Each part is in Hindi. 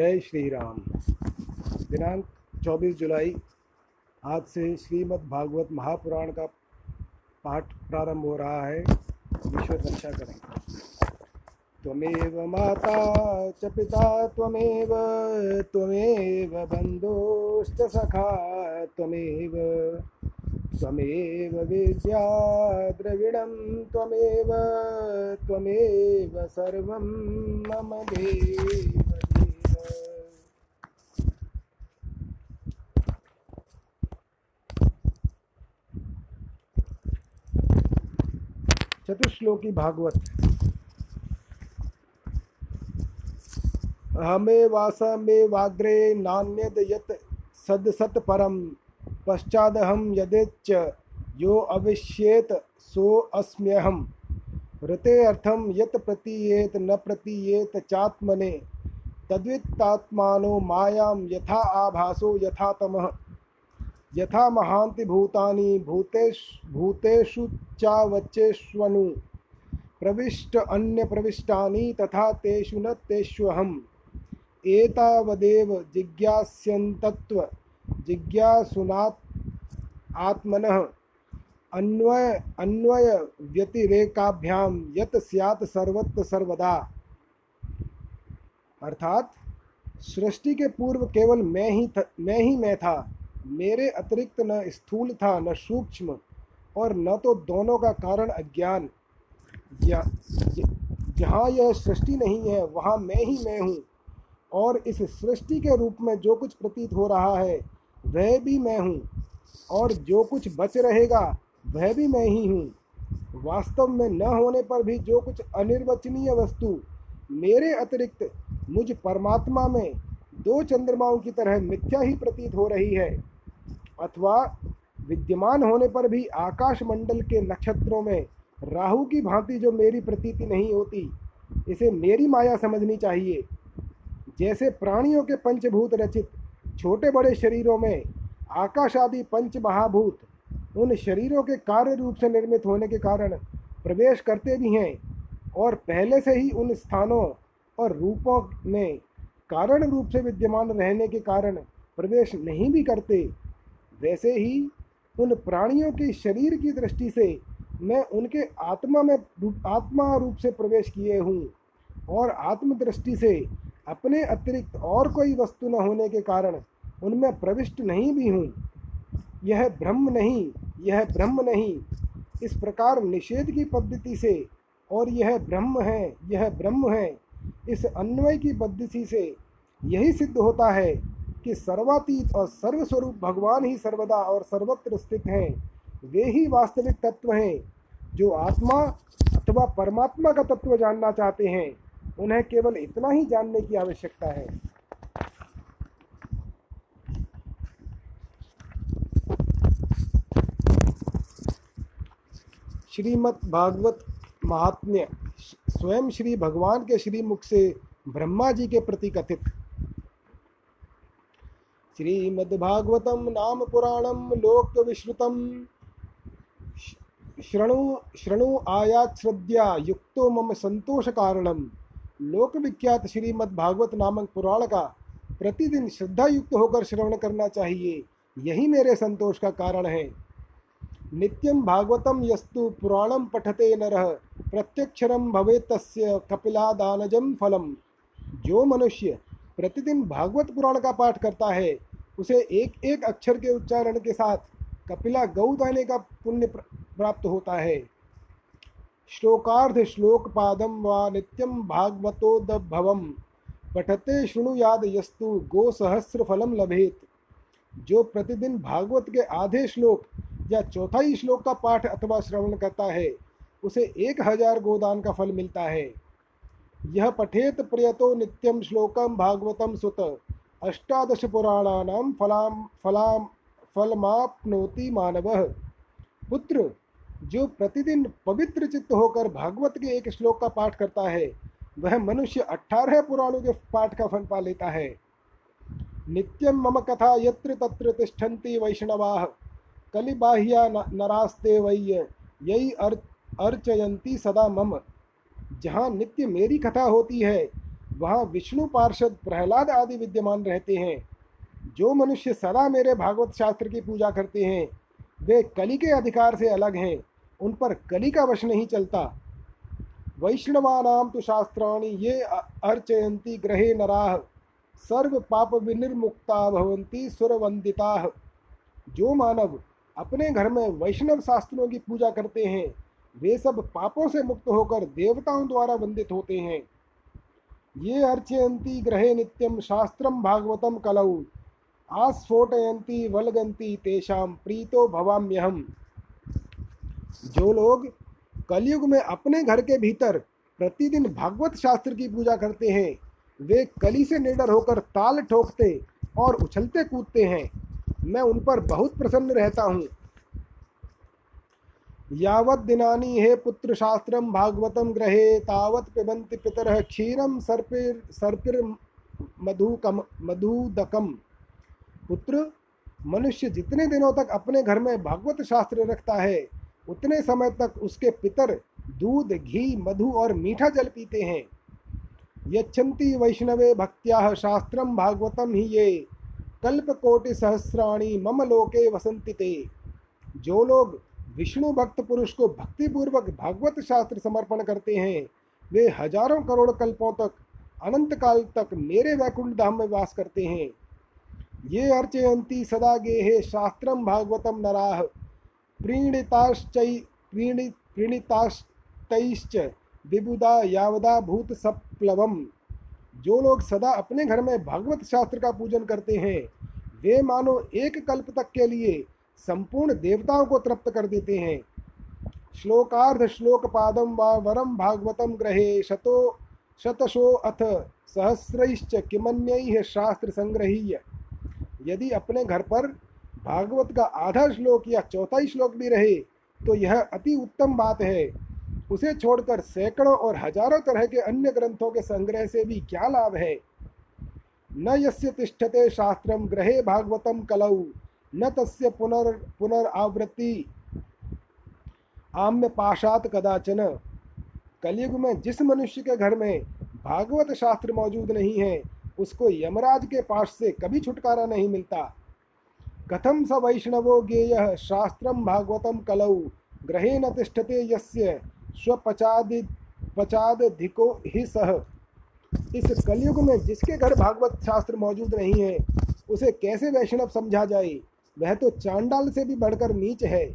जय श्री राम। दिनांक 24 जुलाई, आज से श्रीमद् भागवत महापुराण का पाठ प्रारंभ हो रहा है। ईश्वर रक्षा करें। त्वमेव माता च पिता त्वमेव त्वमेव सखा त्वमेव। त्वमेव विद्या द्रविणं त्वमेव त्वमेव सर्वं मम देव देव चतुश्लोकी भागवत। हमें वासमे वाग्रे नान्यद यत सद सत परम पश्चादहम यदेच यो अविश्येत सो अस्म्यहम। ऋते अर्थम यत प्रतीयेत न प्रतीयेत चात्मने, तद्वित्तात्मानो मायां यथा आभासो यथा तमः। यथा महांति भूतानि भूतेश भूतेषु चावचेष्वनु प्रविष्ट अन्य प्रविष्टानि तथा तेषु न तेष्वहम् एतावदेव जिज्ञास्यन्तत्व, जिज्ञासुनात् आत्मनः। अन्वय अन्वय व्यतिरेकाभ्याम यत स्यात् सर्वत्र सर्वदा। अर्थात, सृष्टि के पूर्व केवल मैं ही मैं ही मैं था। मेरे अतिरिक्त न स्थूल था, न सूक्ष्म, और न तो दोनों का कारण अज्ञान। या जहाँ यह सृष्टि नहीं है, वहाँ मैं ही मैं हूँ। और इस सृष्टि के रूप में जो कुछ प्रतीत हो रहा है, वह भी मैं हूँ। और जो कुछ बच रहेगा, वह भी मैं ही हूँ। वास्तव में न होने पर भी जो कुछ अनिर्वचनीय वस्तु मेरे अतिरिक्त मुझ परमात्मा में दो चंद्रमाओं की तरह मिथ्या ही प्रतीत हो रही है अथवा विद्यमान होने पर भी आकाश मंडल के नक्षत्रों में राहु की भांति जो मेरी प्रतीति नहीं होती, इसे मेरी माया समझनी चाहिए। जैसे प्राणियों के पंचभूत रचित छोटे बड़े शरीरों में आकाश आदि पंच महाभूत उन शरीरों के कार्य रूप से निर्मित होने के कारण प्रवेश करते भी हैं और पहले से ही उन स्थानों और रूपों में कारण रूप से विद्यमान रहने के कारण प्रवेश नहीं भी करते वैसे ही उन प्राणियों के शरीर की दृष्टि से मैं उनके आत्मा में आत्मा रूप से प्रवेश किए हूँ। और आत्म दृष्टि से अपने अतिरिक्त और कोई वस्तु न होने के कारण उनमें प्रविष्ट नहीं भी हूँ। यह ब्रह्म नहीं, यह ब्रह्म नहीं। इस प्रकार निषेध की पद्धति से, और यह ब्रह्म है, यह ब्रह्म है। इस अन्वय की पद्धति से यही सिद्ध होता है कि सर्वातीत और सर्वस्वरूप भगवान ही सर्वदा और सर्वत्र स्थित हैं। वे ही वास्तविक तत्व हैं, जो आत्मा अथवा परमात्मा का तत्व जानना चाहते हैं। उन्हें केवल इतना ही जानने की आवश्यकता है। श्रीमद् भागवत महात्म्य, स्वयं श्री भगवान के श्रीमुख से ब्रह्मा जी के प्रति कथित। श्रीमद्भागवतम नाम पुराणम लोक विश्रुतम शृणु शृणु आयात श्रद्धा युक्तो मम संतोष कारणम लोक विख्यात श्रीमद्भागवत नामक पुराण का प्रतिदिन श्रद्धा युक्त होकर श्रवण करना चाहिए, यही मेरे संतोष का कारण है। नित्यम भागवतम यस्तु पुराणम पठते नरः प्रत्यक्षरम भवे तस्य कपिलादानजम फलम। जो मनुष्य प्रतिदिन भागवत पुराण का पाठ करता है उसे एक एक अक्षर के उच्चारण के साथ कपिला गौ दाने का पुण्य प्राप्त होता है। श्लोकार्ध श्लोक पादम व नित्यम भागवतोदभवम। पठते शृणुयाद यस्तु, गो सहस्र फलम लभेत। जो प्रतिदिन भागवत के आधे श्लोक या चौथाई श्लोक का पाठ अथवा श्रवण करता है, उसे एक हज़ार गोदान का फल मिलता है। यह पठेत प्रियतो नित्यम श्लोकम भागवतम सुत। अष्टादश पुराणानाम फलाम फलाम फलमाप्नोति मानव। पुत्र, जो प्रतिदिन पवित्र चित्त होकर भागवत के एक श्लोक का पाठ करता है, वह मनुष्य अठारह पुराणों के पाठ का फल पा लेता है। नित्यम मम कथा यत्र तत्र तिष्ठन्ति वैष्णवाः। कलिबाह्या नरास्ते वैय यही अर्चयंती सदा मम। जहाँ नित्य मेरी कथा होती है वहाँ विष्णु पार्षद प्रहलाद आदि विद्यमान रहते हैं। जो मनुष्य सदा मेरे भागवत शास्त्र की पूजा करते हैं, वे कली के अधिकार से अलग हैं, उन पर कली का वश नहीं चलता। वैष्णवानाम तो शास्त्राणी ये अर्चयंती ग्रहे नराह सर्व पाप विनिर्मुक्ता भवंती सुरवंदिता जो मानव अपने घर में वैष्णव शास्त्रों की पूजा करते हैं, वे सब पापों से मुक्त होकर देवताओं द्वारा वंदित होते हैं। ये अर्चयंती ग्रहे नित्यम शास्त्रम भागवतम कलऊ आस्फोटयंती वलगंती तेषाम प्रीतो भवाम्यहम। जो लोग कलयुग में अपने घर के भीतर प्रतिदिन भागवत शास्त्र की पूजा करते हैं, वे कली से निडर होकर ताल ठोकते और उछलते कूदते हैं। मैं उन पर बहुत प्रसन्न रहता हूँ। यावत दिनानी हे पुत्र शास्त्रम भागवतम ग्रहे, तावत पिबंति पितर क्षीरम सर्पिर सर्पिर मधुकम मधुदकम। पुत्र, मनुष्य जितने दिनों तक अपने घर में भागवत शास्त्र रखता है, उतने समय तक उसके पितर दूध, घी, मधु और मीठा जल पीते हैं। यच्छन्ति वैष्णवे भक्त्या शास्त्रम भागवतम ही ये। कल्प कोटि सहस्राणी मम लोके वसंति ते। जो लोग विष्णु भक्त पुरुष को भक्तिपूर्वक भागवत शास्त्र समर्पण करते हैं। वे हज़ारों करोड़ कल्पों तक, अनंत काल तक मेरे वैकुंठ धाम में वास करते हैं। ये अर्चयंती सदा गेहे शास्त्रम भागवतम नराह प्रीणिताश्चै, प्रीणि प्रीणिताश्च विबुदा यावदा भूत सप्लवम जो लोग सदा अपने घर में भागवत शास्त्र का पूजन करते हैं, वे मानो एक कल्प तक के लिए संपूर्ण देवताओं को तृप्त कर देते हैं। श्लोकार्ध श्लोक पादम व वरम भागवतम ग्रहे शतो, शतशो अथ सहस्रश्च किमन्य शास्त्र संग्रहीय यदि अपने घर पर भागवत का आधा श्लोक या चौथा श्लोक भी रहे तो यह अति उत्तम बात है। उसे छोड़कर सैकड़ों और हज़ारों तरह के अन्य ग्रंथों के संग्रह से भी क्या लाभ है? न यस्य तिष्ठते शास्त्रम ग्रहे भागवतम कलऊ न तस्य पुनर् पुनरावृत्ति। आम्य पाशात कदाचन। कलयुग में जिस मनुष्य के घर में भागवत शास्त्र मौजूद नहीं है, उसको यमराज के पास से कभी छुटकारा नहीं मिलता। कथम स वैष्णवो गेय? शास्त्रम भागवतम कलौ। ग्रहे न तिष्ठते यस्य स्वपचादि पचादिको ही सह इस कलयुग में जिसके घर भागवत शास्त्र मौजूद नहीं है, उसे कैसे वैष्णव समझा जाए? वह तो चांडाल से भी बढ़कर नीच है।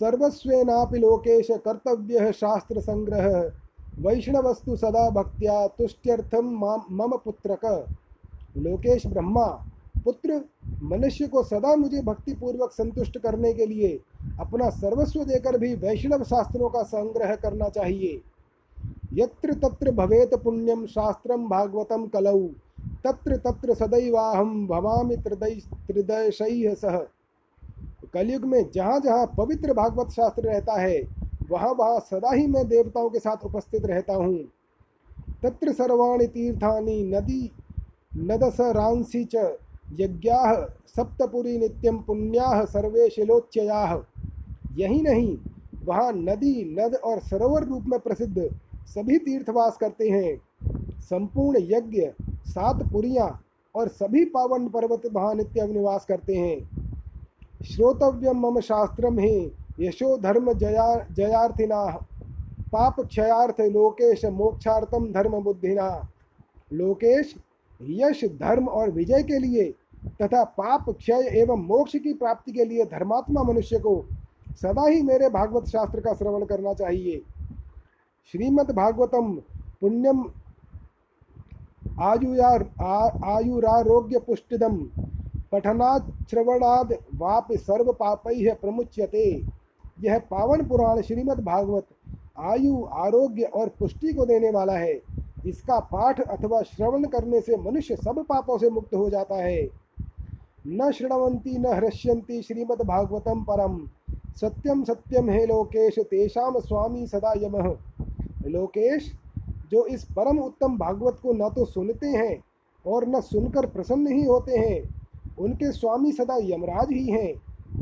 सर्वस्वेनापि लोकेश कर्तव्य शास्त्र संग्रह। वैष्णवस्तु सदा भक्त्या तुष्ट्यर्थम मम पुत्रक। लोकेश ब्रह्मा, पुत्र, मनुष्य को सदा मुझे भक्ति पूर्वक संतुष्ट करने के लिए अपना सर्वस्व देकर भी वैष्णव शास्त्रों का संग्रह करना चाहिए। यत्र तत्र भवेत पुण्यम शास्त्रम भागवतम कलऊ तत्र तत्र सदैवाहम भवामि त्रिदय त्रिदशैः सह। कलयुग में जहाँ जहाँ पवित्र भागवत शास्त्र रहता है, वहाँ वहाँ सदा ही मैं देवताओं के साथ उपस्थित रहता हूँ। तत्र सर्वाणि तीर्थानि नदी नदस नदसरांसी च यज्ञा, सप्तपुरी नित्यम पुण्याः, सर्वे शिलोच्चयाः। यही नहीं, वहाँ नदी, नद और सरोवर रूप में प्रसिद्ध सभी तीर्थवास करते हैं। संपूर्ण यज्ञ सात पुरियाँ और सभी पावन पर्वत वहाँ नित्य निवास करते हैं। श्रोतव्यम मम शास्त्रम ही, यशो धर्म जया, जयार्थिना, पाप क्षयार्थ लोकेश मोक्षार्थम धर्म बुद्धिना। लोकेश, यश, धर्म और विजय के लिए तथा पाप क्षय एवं मोक्ष की प्राप्ति के लिए धर्मात्मा मनुष्य को सदा ही मेरे भागवत शास्त्र का श्रवण करना चाहिए। श्रीमद् भागवतम पुण्यम आयुयार आयुरारोग्य पुष्टिदम पठनाद श्रवणाद वाप सर्व पापै प्रमुच्यते। यह पावन पुराण श्रीमद् भागवत आयु, आरोग्य और पुष्टि को देने वाला है। इसका पाठ अथवा श्रवण करने से मनुष्य सब पापों से मुक्त हो जाता है। न श्रृणवंती न हृष्यंती श्रीमद् भागवतम परम। सत्यम सत्यम हे लोकेश तेषाम स्वामी सदा यमः। लोकेश जो इस परम उत्तम भागवत को न तो सुनते हैं और न सुनकर प्रसन्न ही होते हैं, उनके स्वामी सदा यमराज ही हैं।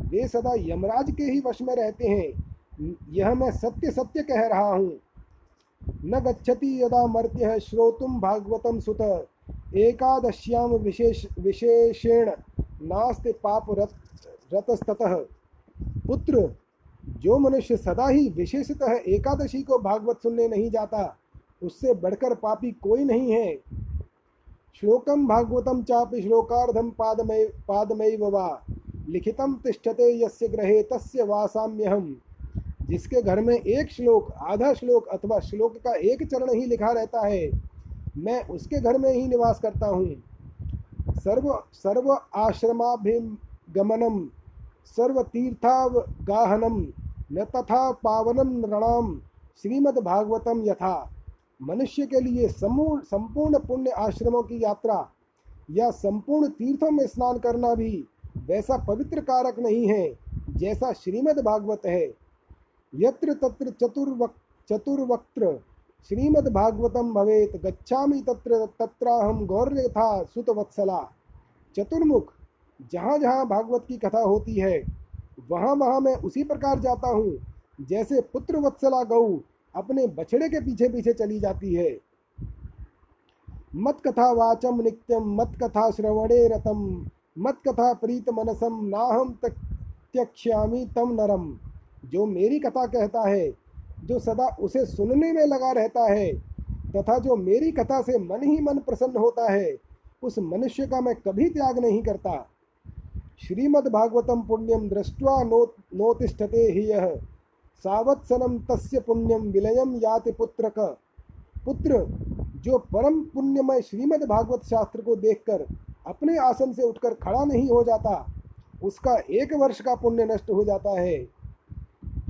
वे सदा यमराज के ही वश में रहते हैं। यह मैं सत्य सत्य कह रहा हूँ। न गच्छति यदा मर्त्य श्रोतुम भागवतम सुत। एकादश्याम विशेष विशेषेण नास्ति पाप रत रतस्ततः। पुत्र, जो मनुष्य सदा ही विशेषतः एकादशी को भागवत सुनने नहीं जाता उससे बढ़कर पापी कोई नहीं है। श्लोकम भागवतम चापि श्लोकार्धम पादमय पादमैव वा। लिखितम तिष्ठते यस्य ग्रहे तस्य वासाम्यहम। जिसके घर में एक श्लोक, आधा श्लोक अथवा श्लोक का एक चरण ही लिखा रहता है, मैं उसके घर में ही निवास करता हूँ। सर्व सर्व आश्रमाभिगमनम सर्वतीर्थावगाहनम न तथा पावनम नृणाम श्रीमद्भागवतम यथा। मनुष्य के लिए समूर्ण संपूर्ण पुण्य आश्रमों की यात्रा या संपूर्ण तीर्थों में स्नान करना भी वैसा पवित्र कारक नहीं है, जैसा श्रीमद् भागवत है। यत्र तत्र चतुर्वक, चतुर्वक्त्र श्रीमद् भागवतम भवेत, गच्छामि तत्र तत्राहम गौर्य था सुतवत्सला। चतुर्मुख, जहाँ जहाँ भागवत की कथा होती है, वहाँ वहाँ मैं उसी प्रकार जाता हूँ, जैसे पुत्र वत्सला गऊ अपने बछड़े के पीछे पीछे चली जाती है। मत कथा वाचम नित्यम मत कथा श्रवणे रतम मत कथा प्रीत मनसम, नाहम त्यक्ष्यामी तम नरम। जो मेरी कथा कहता है, जो सदा उसे सुनने में लगा रहता है, तथा जो मेरी कथा से मन ही मन प्रसन्न होता है, उस मनुष्य का मैं कभी त्याग नहीं करता। श्रीमद्भागवतम पुण्यम दृष्ट्वा नो नोतिष्ठते ही यः। सावत्सनं तस्य पुण्यम विलयम याति पुत्रक। पुत्र, जो परम पुण्यमय श्रीमद् भागवत शास्त्र को देखकर अपने आसन से उठकर खड़ा नहीं हो जाता, उसका एक वर्ष का पुण्य नष्ट हो जाता है।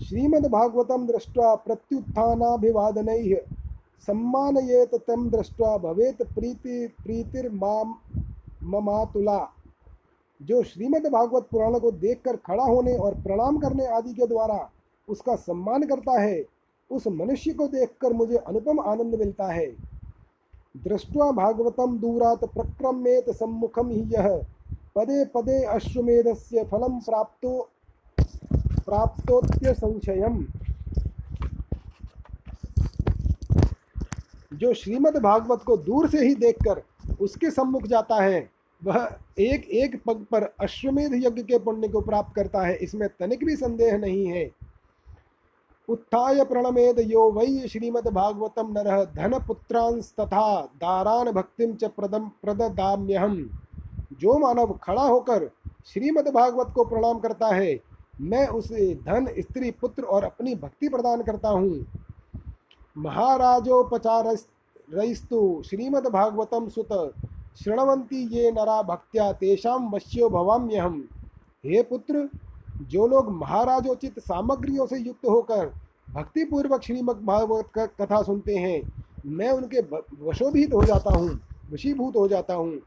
श्रीमद्भागवतं दृष्ट्वा प्रत्युत्थानाभिवादन सम्मानयेत तम दृष्ट्वा भवेत प्रीति, प्रीतिर्माम ममातुला। जो श्रीमद् भागवत पुराण को देखकर खड़ा होने और प्रणाम करने आदि के द्वारा उसका सम्मान करता है, उस मनुष्य को देखकर मुझे अनुपम आनंद मिलता है। दृष्टवा भागवतम दूरात प्रक्रमेत सम्मुखम ही यह पदे पदे अश्वमेध से फलम प्राप्तो प्राप्तोत्य संशयम। जो श्रीमद् भागवत को दूर से ही देखकर उसके सम्मुख जाता है, वह एक एक पग पर अश्वमेध यज्ञ के पुण्य को प्राप्त करता है। इसमें तनिक भी संदेह नहीं है। उत्थाय प्रणमेद यो वै श्रीमद्भागवतम नर धन पुत्रांस तथा दारान भक्तिम च प्रदम प्रददाम्यहम जो मानव खड़ा होकर श्रीमद्भागवत को प्रणाम करता है, मैं उसे धन, स्त्री, पुत्र और अपनी भक्ति प्रदान करता हूँ। महाराजोपचार रईस्तु श्रीमद्भागवतम सुत शृणवंती ये नरा भक्त्या तेषाम वश्यो भवाम्यहम हे पुत्र जो लोग महाराजोचित सामग्रियों से युक्त होकर भक्तिपूर्वक श्रीमद भागवत कथा सुनते हैं, मैं उनके वशोभित हो जाता हूँ, वशीभूत हो जाता हूँ।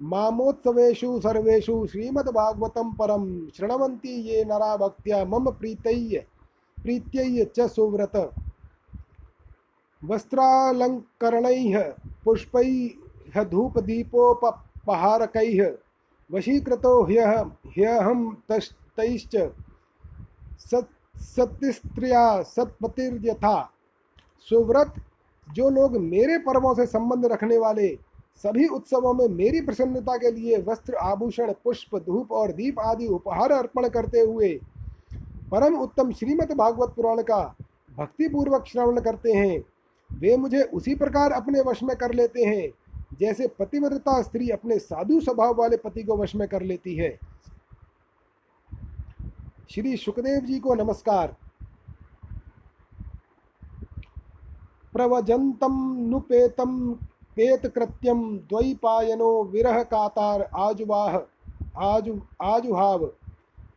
मामोत्सवेशु सर्वेशु श्रीमद्भागवतम परम शृणवंती ये नरा भक्त्या मम प्रीतय प्रीत्य च सुव्रत। वस्त्रालंकरण पुष्प ह्यधूपदीपोपहारकैः वशीकृतो ह्यः, ह्यहं तैश्च सत सत्यस्त्रिया सतपतिर्यथा। सुव्रत, जो लोग मेरे पर्वों से संबंध रखने वाले सभी उत्सवों में मेरी प्रसन्नता के लिए वस्त्र, आभूषण, पुष्प, धूप और दीप आदि उपहार अर्पण करते हुए परम उत्तम श्रीमद् भागवत पुराण का भक्तिपूर्वक श्रवण करते हैं, वे मुझे उसी प्रकार अपने वश में कर लेते हैं। जैसे पतिव्रता स्त्री अपने साधु स्वभाव वाले पति को वश में कर लेती है। श्री सुखदेव जी को नमस्कार। प्रवजंतम नुपेतम पेत कृत्यम द्वैपायनो विरह कातार आजुवाह, आजु, आजुहाव,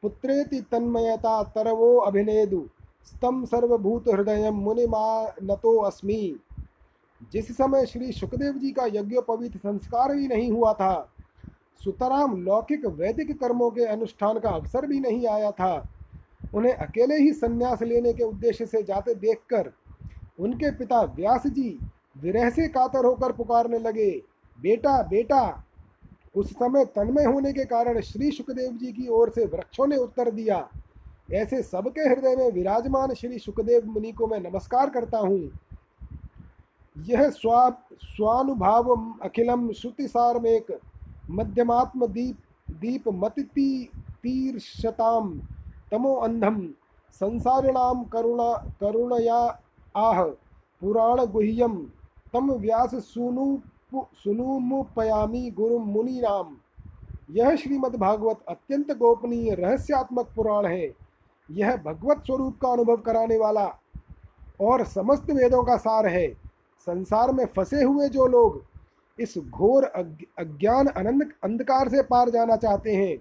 पुत्रेति तन्मयता तरवो अभिनेदु, स्तम सर्वभूत हृदय मुनिमा नतो अस्मि। जिस समय श्री सुखदेव जी का यज्ञोपवीत संस्कार भी नहीं हुआ था, सुतराम लौकिक वैदिक कर्मों के अनुष्ठान का अवसर भी नहीं आया था। उन्हें अकेले ही संन्यास लेने के उद्देश्य से जाते देखकर उनके पिता व्यास जी विरह से कातर होकर पुकारने लगे, बेटा बेटा, उस समय तन्मय होने के कारण श्री सुखदेव जी की ओर से वृक्षों ने उत्तर दिया। ऐसे सबके हृदय में विराजमान श्री सुखदेव मुनि को मैं नमस्कार करता हूँ। यह स्वा स्वानुभाव अखिलम श्रुतिसारमेक मध्यमात्म दीप दीप मतिति तीर्षताम तमो अंधम संसारिणाम करुणा, करुणया आह पुराण गुह्यम तम व्यास सुनु सुनुमुपयामी गुरु मुनि नाम यह श्रीमद्भागवत अत्यंत गोपनीय रहस्यात्मक पुराण है। यह भगवत स्वरूप का अनुभव कराने वाला और समस्त वेदों का सार है। संसार में फंसे हुए जो लोग इस घोर अज्ञान अनंत, अंधकार से पार जाना चाहते हैं,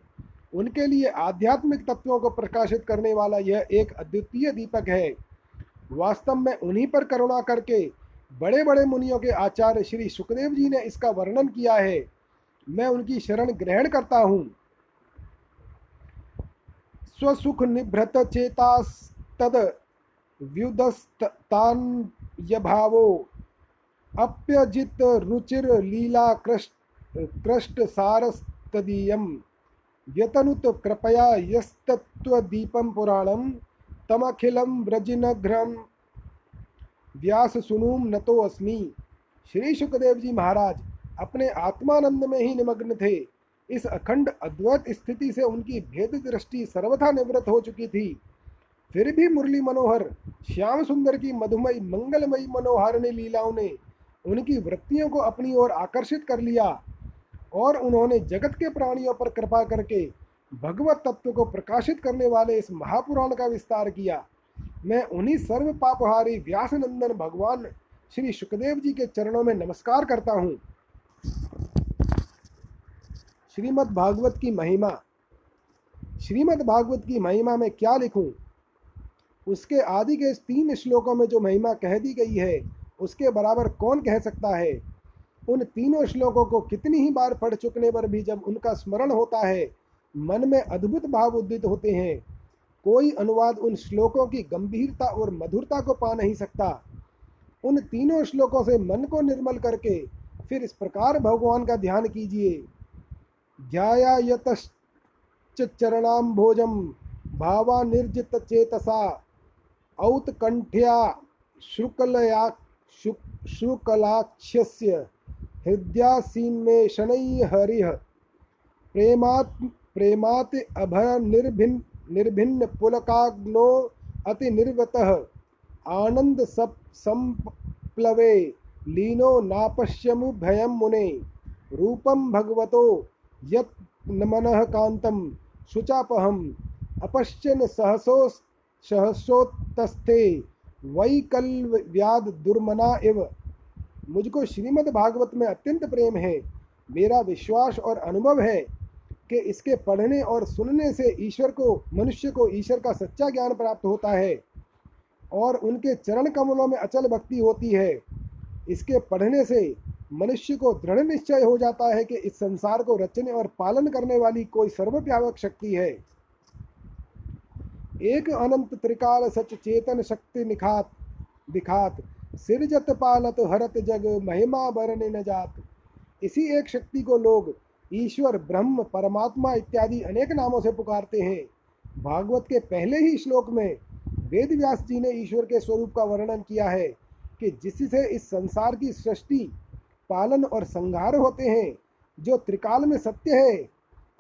उनके लिए आध्यात्मिक तत्वों को प्रकाशित करने वाला यह एक अद्वितीय दीपक है। वास्तव में उन्हीं पर करुणा करके बड़े बड़े मुनियों के आचार्य श्री सुखदेव जी ने इसका वर्णन किया है। मैं उनकी शरण ग्रहण करता हूँ। स्वसुख निभृत चेतास्तद व्युदस्तान यभावो अप्यजित रुचिर लीला कृष्ट कृष्ट सारस्तदीयम। व्यतनुत कृपया यस्तत्वदीपम पुराणम तमखिलम व्रजिनघ्रम व्यास सुनूम नतो अस्मि। श्री सुखदेव जी महाराज अपने आत्मानंद में ही निमग्न थे। इस अखंड अद्वैत स्थिति से उनकी भेद दृष्टि सर्वथा निवृत्त हो चुकी थी। फिर भी मुरली मनोहर, श्याम सुंदर की मधुमयी, मंगलमयी, मनोहारिणी लीलाओं ने उनकी वृत्तियों को अपनी ओर आकर्षित कर लिया और उन्होंने जगत के प्राणियों पर कृपा करके भगवत तत्व को प्रकाशित करने वाले इस महापुराण का विस्तार किया। मैं उन्हीं सर्व पापहारी व्यास नंदन भगवान श्री सुखदेव जी के चरणों में नमस्कार करता हूँ। श्रीमद् भागवत की महिमा। श्रीमद् भागवत की महिमा में क्या लिखूं? उसके आदि के तीन श्लोकों में जो महिमा कह दी गई है उसके बराबर कौन कह सकता है? उन तीनों श्लोकों को कितनी ही बार पढ़ चुकने पर भी जब उनका स्मरण होता है, मन में अद्भुत भाव उद्दित होते हैं। कोई अनुवाद उन श्लोकों की गंभीरता और मधुरता को पा नहीं सकता। उन तीनों श्लोकों से मन को निर्मल करके फिर इस प्रकार भगवान का ध्यान कीजिए। ध्यायायतश्चरणाम्भोजं भावा निर्जित चेतसा औत्कण्ठ्या शुक्लया शुक्लाक्ष्यस्य हृदयासीन्मे शनैः प्रेमात् प्रेमात् अभर निर्भिन्न निर्भिन्न पुलकाग्नो अति निर्वतः। आनंद सप, संप्लवे, लीनो नापश्यमु भयम मुने। रूपम भगवतो, यत मनः कांतम शुचापहम अपश्यन सहसो सहसोतस्थे वैकल व्याद दुर्मना एव मुझको श्रीमद् भागवत में अत्यंत प्रेम है। मेरा विश्वास और अनुभव है कि इसके पढ़ने और सुनने से ईश्वर को, मनुष्य को ईश्वर का सच्चा ज्ञान प्राप्त होता है और उनके चरण कमलों में अचल भक्ति होती है। इसके पढ़ने से मनुष्य को दृढ़ निश्चय हो जाता है कि इस संसार को रचने और पालन करने वाली कोई सर्वव्यापक शक्ति है। एक अनंत त्रिकाल सच चेतन शक्ति निखात, दिखात। सिरजत पालत, हरत जग, महिमा बरने न जात। इसी एक शक्ति को लोग ईश्वर, ब्रह्म, परमात्मा इत्यादि अनेक नामों से पुकारते हैं। भागवत के पहले ही श्लोक में वेद व्यास जी ने ईश्वर के स्वरूप का वर्णन किया है कि जिससे इस संसार की सृष्टि, पालन और संहार होते हैं, जो त्रिकाल में सत्य है,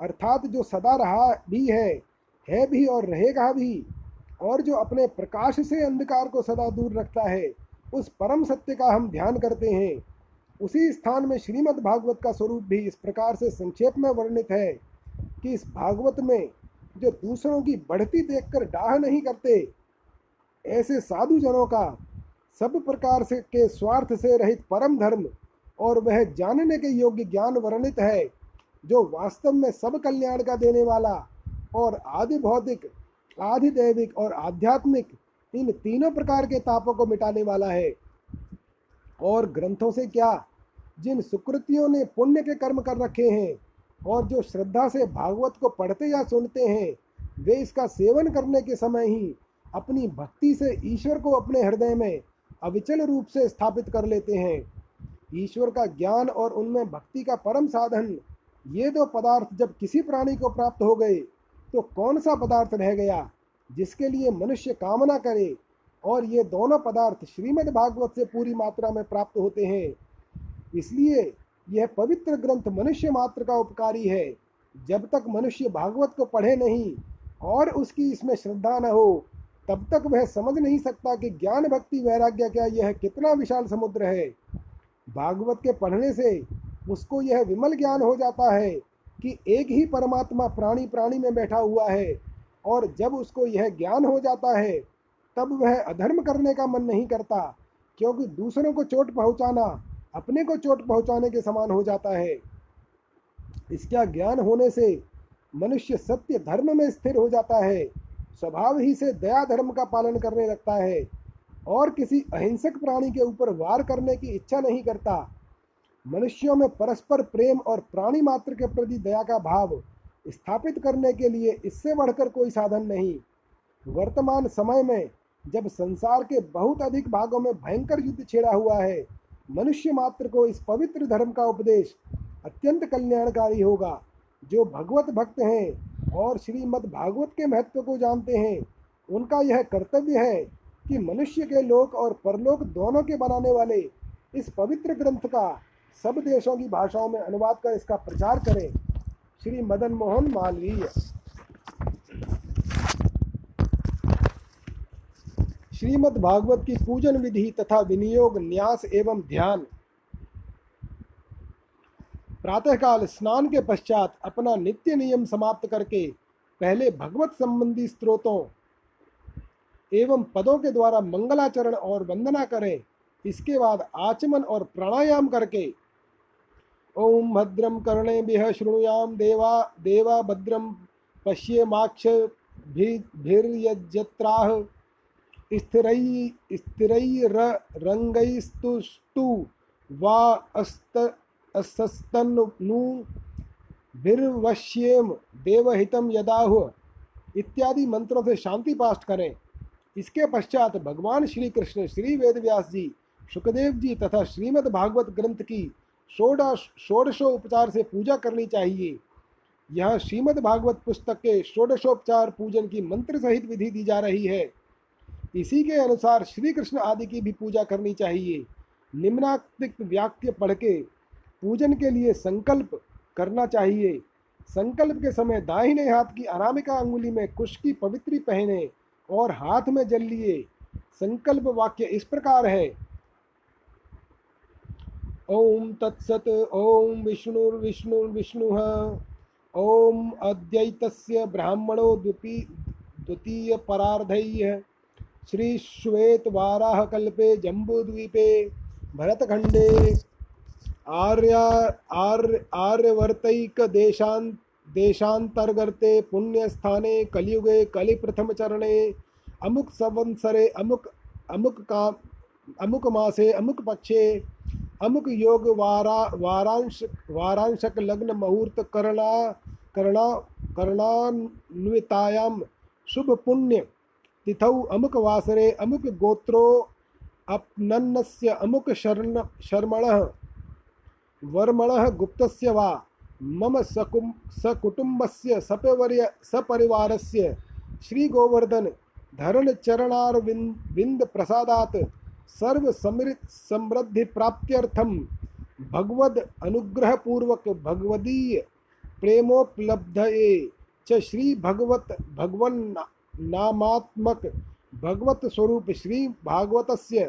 अर्थात जो सदा रहा भी है है भी और रहेगा भी। और जो अपने प्रकाश से अंधकार को सदा दूर रखता है, उस परम सत्य का हम ध्यान करते हैं। उसी स्थान में श्रीमद् भागवत का स्वरूप भी इस प्रकार से संक्षेप में वर्णित है कि इस भागवत में जो दूसरों की बढ़ती देखकर डाह नहीं करते, ऐसे साधु जनों का सब प्रकार से के स्वार्थ से रहित परम धर्म और वह जानने के योग्य ज्ञान वर्णित है, जो वास्तव में सब कल्याण का देने वाला और आदि भौतिक आधि दैविक और आध्यात्मिक, इन तीनों प्रकार के तापों को मिटाने वाला है। और ग्रंथों से क्या? जिन सुकृतियों ने पुण्य के कर्म कर रखे हैं और जो श्रद्धा से भागवत को पढ़ते या सुनते हैं, वे इसका सेवन करने के समय ही अपनी भक्ति से ईश्वर को अपने हृदय में अविचल रूप से स्थापित कर लेते हैं। ईश्वर का ज्ञान और उनमें भक्ति का परम साधन, ये दो पदार्थ जब किसी प्राणी को प्राप्त हो गए तो कौन सा पदार्थ रह गया जिसके लिए मनुष्य कामना करे? और ये दोनों पदार्थ श्रीमद् भागवत से पूरी मात्रा में प्राप्त होते हैं। इसलिए यह पवित्र ग्रंथ मनुष्य मात्र का उपकारी है। जब तक मनुष्य भागवत को पढ़े नहीं और उसकी इसमें श्रद्धा न हो, तब तक वह समझ नहीं सकता कि ज्ञान भक्ति वैराग्य क्या यह कितना विशाल समुद्र है। भागवत के पढ़ने से उसको यह विमल ज्ञान हो जाता है कि एक ही परमात्मा प्राणी प्राणी में बैठा हुआ है और जब उसको यह ज्ञान हो जाता है, तब वह अधर्म करने का मन नहीं करता, क्योंकि दूसरों को चोट पहुंचाना अपने को चोट पहुँचाने के समान हो जाता है। इसका ज्ञान होने से मनुष्य सत्य धर्म में स्थिर हो जाता है, स्वभाव ही से दया धर्म का पालन करने लगता है और किसी अहिंसक प्राणी के ऊपर वार करने की इच्छा नहीं करता। मनुष्यों में परस्पर प्रेम और प्राणी मात्र के प्रति दया का भाव स्थापित करने के लिए इससे बढ़कर कोई साधन नहीं। वर्तमान समय में जब संसार के बहुत अधिक भागों में भयंकर युद्ध छेड़ा हुआ है, मनुष्य मात्र को इस पवित्र धर्म का उपदेश अत्यंत कल्याणकारी होगा, जो भगवत भक्त हैं और श्रीमद् भागवत के महत्व को जानते हैं। उनका यह कर्तव्य है कि मनुष्य के लोक और परलोक दोनों के बनाने वाले इस पवित्र ग्रंथ का सब देशों की भाषाओं में अनुवाद कर इसका प्रचार करें। श्री मदन मोहन मालवीय। श्रीमद् भागवत की पूजन विधि तथा विनियोग, न्यास एवं ध्यान। प्रातःकाल स्नान के पश्चात अपना नित्य नियम समाप्त करके पहले भगवत संबंधी स्त्रोतों एवं पदों के द्वारा मंगलाचरण और वंदना करें। इसके बाद आचमन और प्राणायाम करके ओम भद्रम कर्णे बिह शृणुयाम देवा देवा भद्रम पश्येमाक्ष भिर्यजत्राह स्थिरै स्थिरैरङ्गैस्तुष्टु वा अस्त असस्तनु भिर्वश्येम देवहितम यदाहुः। इत्यादि मंत्रों से शांति पाठ करें। इसके पश्चात भगवान श्री कृष्ण श्री वेदव्यास जी, सुखदेव जी तथा श्रीमद् भागवत ग्रंथ की षोडश षोडशोपचार से पूजा करनी चाहिए। यह श्रीमद् भागवत पुस्तक के षोडशोपचार पूजन की मंत्र सहित विधि दी जा रही है। इसी के अनुसार श्री कृष्ण आदि की भी पूजा करनी चाहिए। निम्नाक्तिक वाक्य पढ़ के पूजन के लिए संकल्प करना चाहिए। संकल्प के समय दाहिने हाथ की अनामिका अंगुली में कुश की पवित्री पहने और हाथ में जल लिए। संकल्प वाक्य इस प्रकार है। ओम तत्सत, ओम विष्णुर्विष्णुर्विष्णु ओम अद्वैतस्य ब्राह्मणो द्विपी द्वितीय परार्धय श्री श्वेत वाराह कल्पे जम्बूद्वीपे भरतखंडे आर्या आर्य आर्यवर्तैक देशांत देशांतर्गते पुण्यस्थाने कलियुगे कलिप्रथमचरणे, अमुक संवत्सरे, अमुक अमुक का, अमुक मासे, अमुक पक्षे अमुक योग वारा, वारांश, वारांशक लग्न मुहूर्त करना करना करणान्वितायां शुभ पुण्य। तिथौ अमुक वासरे, अमुक गोत्रो, अपनन्नस्य अमुक शरण, शर्मणः, वर्मणः गुप्तस्य वा, मम सकुम, सकुटुम्बस्य सपवर्य, सपरिवारस्य श्रीगोवर्धन धरण चरणारविंद प्रसादात् सर्व समृद्ध प्राप्त्यर्थम भगवद अनुग्रह पूर्वक भगवदीय प्रेमोपलब्धये च श्री भगवत भगवन नामात्मक भगवत स्वरूप श्री भागवतस्य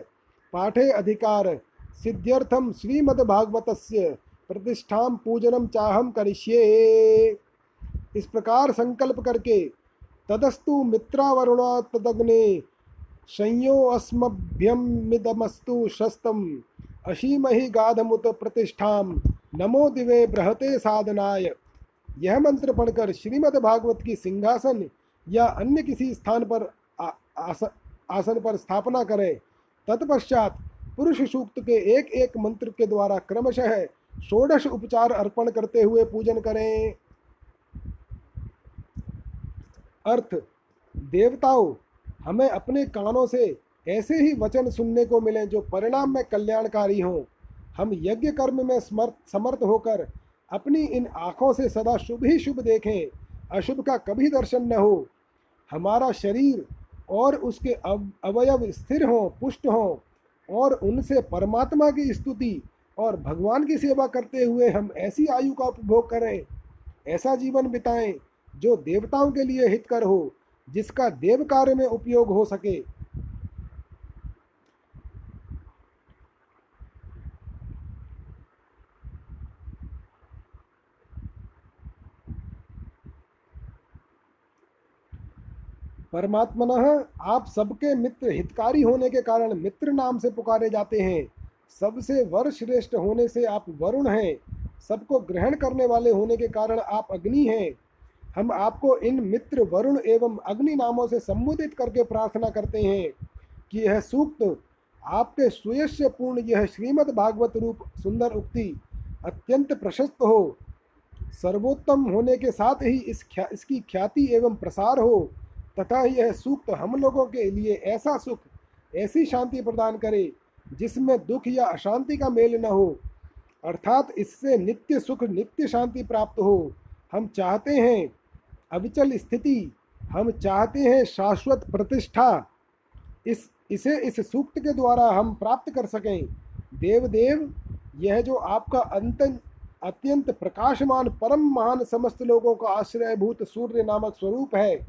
पाठे अधिकार सिद्ध्यर्थम श्रीमद्भागवतस्य प्रतिष्ठा पूजनम चाहम करिष्ये। इस प्रकार संकल्प करके तदस्तु मित्रावरुणा तदग्ने संयो अस्मभ्यमिदमस्तु शस्तम। अशीमहि गाधमुत प्रतिष्ठा नमो दिवे बृहते साधनाय। यह मंत्र पढ़कर श्रीमद् भागवत की सिंहासन या अन्य किसी स्थान पर आस, आसन पर स्थापना करें। तत्पश्चात पुरुष सूक्त के एक एक मंत्र के द्वारा क्रमशः षोडश उपचार अर्पण करते हुए पूजन करें। अर्थ देवताओं हमें अपने कानों से ऐसे ही वचन सुनने को मिले जो परिणाम में कल्याणकारी हों। हम यज्ञ कर्म में समर्थ समर्थ होकर अपनी इन आँखों से सदा शुभ ही शुभ देखें अशुभ का कभी दर्शन न हो। हमारा शरीर और उसके अव, अवयव स्थिर हों पुष्ट हों और उनसे परमात्मा की स्तुति और भगवान की सेवा करते हुए हम ऐसी आयु का उपभोग करें ऐसा जीवन बिताएँ जो देवताओं के लिए हितकर हो। जिसका देव कार्य में उपयोग हो सके। परमात्मन आप सबके मित्र हितकारी होने के कारण मित्र नाम से पुकारे जाते हैं। सबसे वर श्रेष्ठ होने से आप वरुण हैं। सबको ग्रहण करने वाले होने के कारण आप अग्नि हैं। हम आपको इन मित्र वरुण एवं अग्नि नामों से संबोधित करके प्रार्थना करते हैं कि यह सूक्त आपके सुयश्य पूर्ण यह श्रीमद् भागवत रूप सुंदर उक्ति अत्यंत प्रशस्त हो। सर्वोत्तम होने के साथ ही इस ख्या, इसकी ख्याति एवं प्रसार हो तथा यह सूक्त हम लोगों के लिए ऐसा सुख ऐसी शांति प्रदान करे जिसमें दुख या अशांति का मेल न हो। अर्थात इससे नित्य सुख नित्य शांति प्राप्त हो। हम चाहते हैं अविचल स्थिति। हम चाहते हैं शाश्वत प्रतिष्ठा। इस, इसे इस सूक्त के द्वारा हम प्राप्त कर सकें। देव देव यह जो आपका अंत, अत्यंत प्रकाशमान, परम महान समस्त लोगों का आश्रयभूत सूर्य नामक स्वरूप है,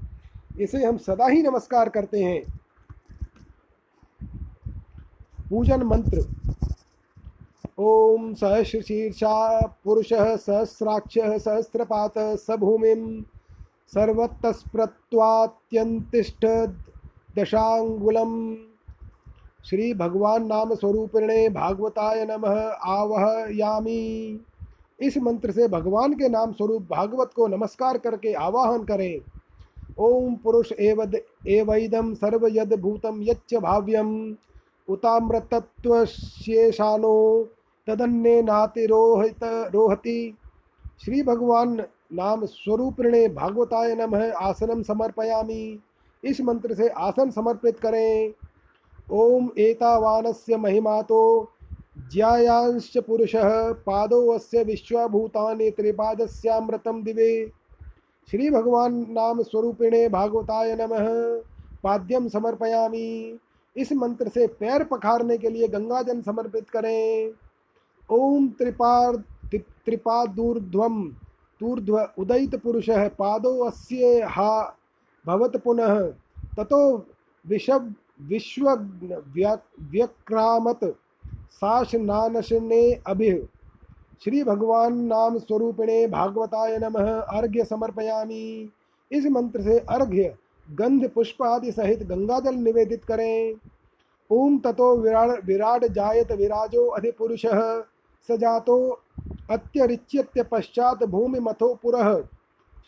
इसे हम सदा ही नमस्कार करते हैं। पूजन मंत्र। ओम सहस्र शीर्षा पुरुष सहस्राक्ष सहस्रपात सभूमि सर्वतस्प्रत्वात्यंतिष्ठ दशांगुलम श्री भगवान नाम स्वरूपिणे भागवताय नमः यामी इस मंत्र से भगवान के नाम स्वरूप भागवत को नमस्कार करके आवाहन करें। ओम पुरुष एवद एवैदम सर्व यद भूतम यच्च भाव्यम। उताम्रतत्वशेषानो तदन्य नातिरोहित रोहति श्री भगवान नाम स्वरूपिणे भागवताय नमः आसनम समर्पयामि। इस मंत्र से आसन समर्पित करें। ओम एतावानस्य महिमा तो ज्यायांश पुरुषः पादो अस्य विश्वभूतानि दिवे। श्री भगवान नाम स्वरूपिणे भागवताय नमः पाद्यम समर्पयामी। इस मंत्र से पैर पखारने के लिए गंगा जल समर्पित करें। ओम त्रिपार त्रिपादूर्ध्वम। तूर्ध्व उदयित पुरुष पादो अस्य हा भवत पुनः ततो विषव विश्व व्यक्रामत साशनानशने अभि। श्री भगवान नाम स्वरूपिणे भागवताय नमः। अर्घ्य समर्पयामी। इस मंत्र से अर्घ्य गंध पुष्प आदि सहित गंगाजल निवेदित करें। ओम ततो विराट विराट जायत विराजो अधिपुरुष। सजातो अत्यरिच्यत्य पश्चात भूमि मथो पुरः।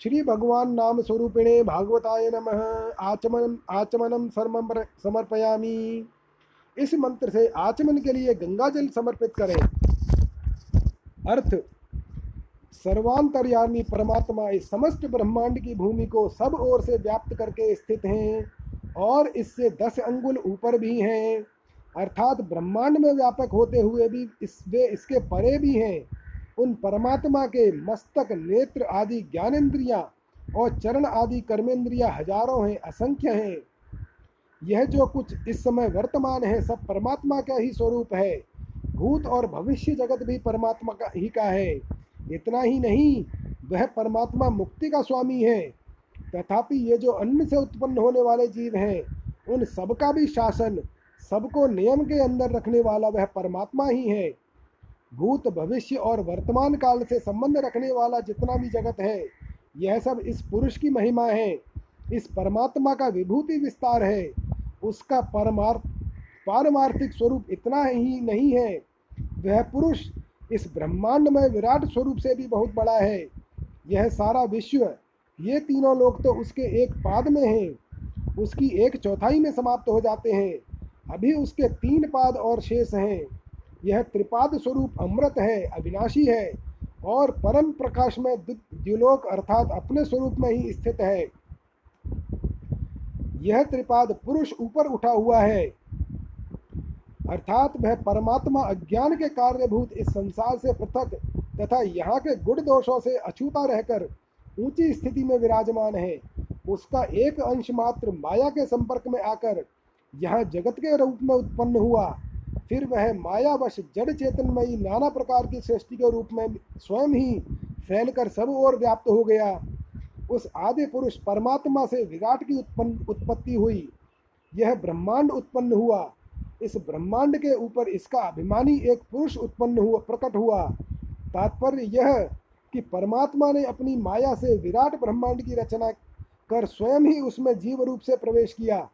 श्री भगवान नाम। स्वरूपिणे भागवताय नमः आचमन आचमनम समर्पयामी। इस मंत्र से आचमन के लिए गंगा जल समर्पित करें। अर्थ, सर्वांतर्यामी परमात्मा इस समस्त ब्रह्मांड की भूमि को सब ओर से व्याप्त करके स्थित हैं और इससे दस अंगुल ऊपर भी हैं। अर्थात ब्रह्मांड में व्यापक होते हुए भी इस वे इसके परे भी हैं। उन परमात्मा के मस्तक, नेत्र आदि ज्ञानेन्द्रियाँ और चरण आदि कर्मेंद्रियाँ हज़ारों हैं, असंख्य हैं। यह जो कुछ इस समय वर्तमान है, सब परमात्मा का ही स्वरूप है। भूत और भविष्य जगत भी परमात्मा का ही का है। इतना ही नहीं, वह परमात्मा मुक्ति का स्वामी है। तथापि ये जो अन्न से उत्पन्न होने वाले जीव हैं, उन सबका भी शासन, सबको नियम के अंदर रखने वाला वह परमात्मा ही है। भूत भविष्य और वर्तमान काल से संबंध रखने वाला जितना भी जगत है, यह सब इस पुरुष की महिमा है। इस परमात्मा का विभूति विस्तार है। उसका परमार्थ, पारमार्थिक स्वरूप इतना ही नहीं है। वह पुरुष इस ब्रह्मांड में विराट स्वरूप से भी बहुत बड़ा है। यह सारा विश्व, ये तीनों लोग तो उसके एक पाद में हैं। उसकी एक चौथाई में समाप्त हो जाते हैं। अभी उसके तीन पाद और शेष हैं। यह त्रिपाद स्वरूप अमृत है, अविनाशी है और परम प्रकाश में द्विलोक अर्थात अपने स्वरूप में ही स्थित है। यह त्रिपाद पुरुष ऊपर उठा हुआ है। अर्थात वह परमात्मा अज्ञान के कार्यभूत इस संसार से पृथक तथा यहाँ के गुण दोषों से अछूता रहकर ऊँची स्थिति में विराजमान है। उसका एक अंश मात्र माया के संपर्क में आकर यह जगत के रूप में उत्पन्न हुआ। फिर वह मायावश जड़ चेतनमयी नाना प्रकार की सृष्टि के रूप में स्वयं ही फैलकर सब ओर व्याप्त हो गया। उस आदि पुरुष परमात्मा से विराट की उत्पन्न, उत्पत्ति हुई। यह ब्रह्मांड उत्पन्न हुआ। इस ब्रह्मांड के ऊपर इसका अभिमानी एक पुरुष उत्पन्न हुआ, प्रकट हुआ। तात्पर्य यह कि परमात्मा ने अपनी माया से विराट ब्रह्मांड की रचना कर स्वयं ही उसमें जीव रूप से प्रवेश किया।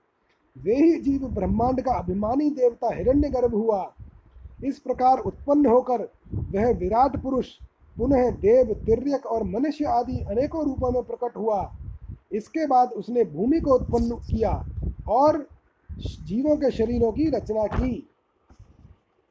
वे ही जीव ब्रह्मांड का अभिमानी देवता हिरण्य गर्भ हुआ। इस प्रकार उत्पन्न होकर वह विराट पुरुष, पुनः देव, तिर्यक और मनुष्य आदि अनेकों रूपों में प्रकट हुआ। इसके बाद उसने भूमि को उत्पन्न किया और जीवों के शरीरों की रचना की।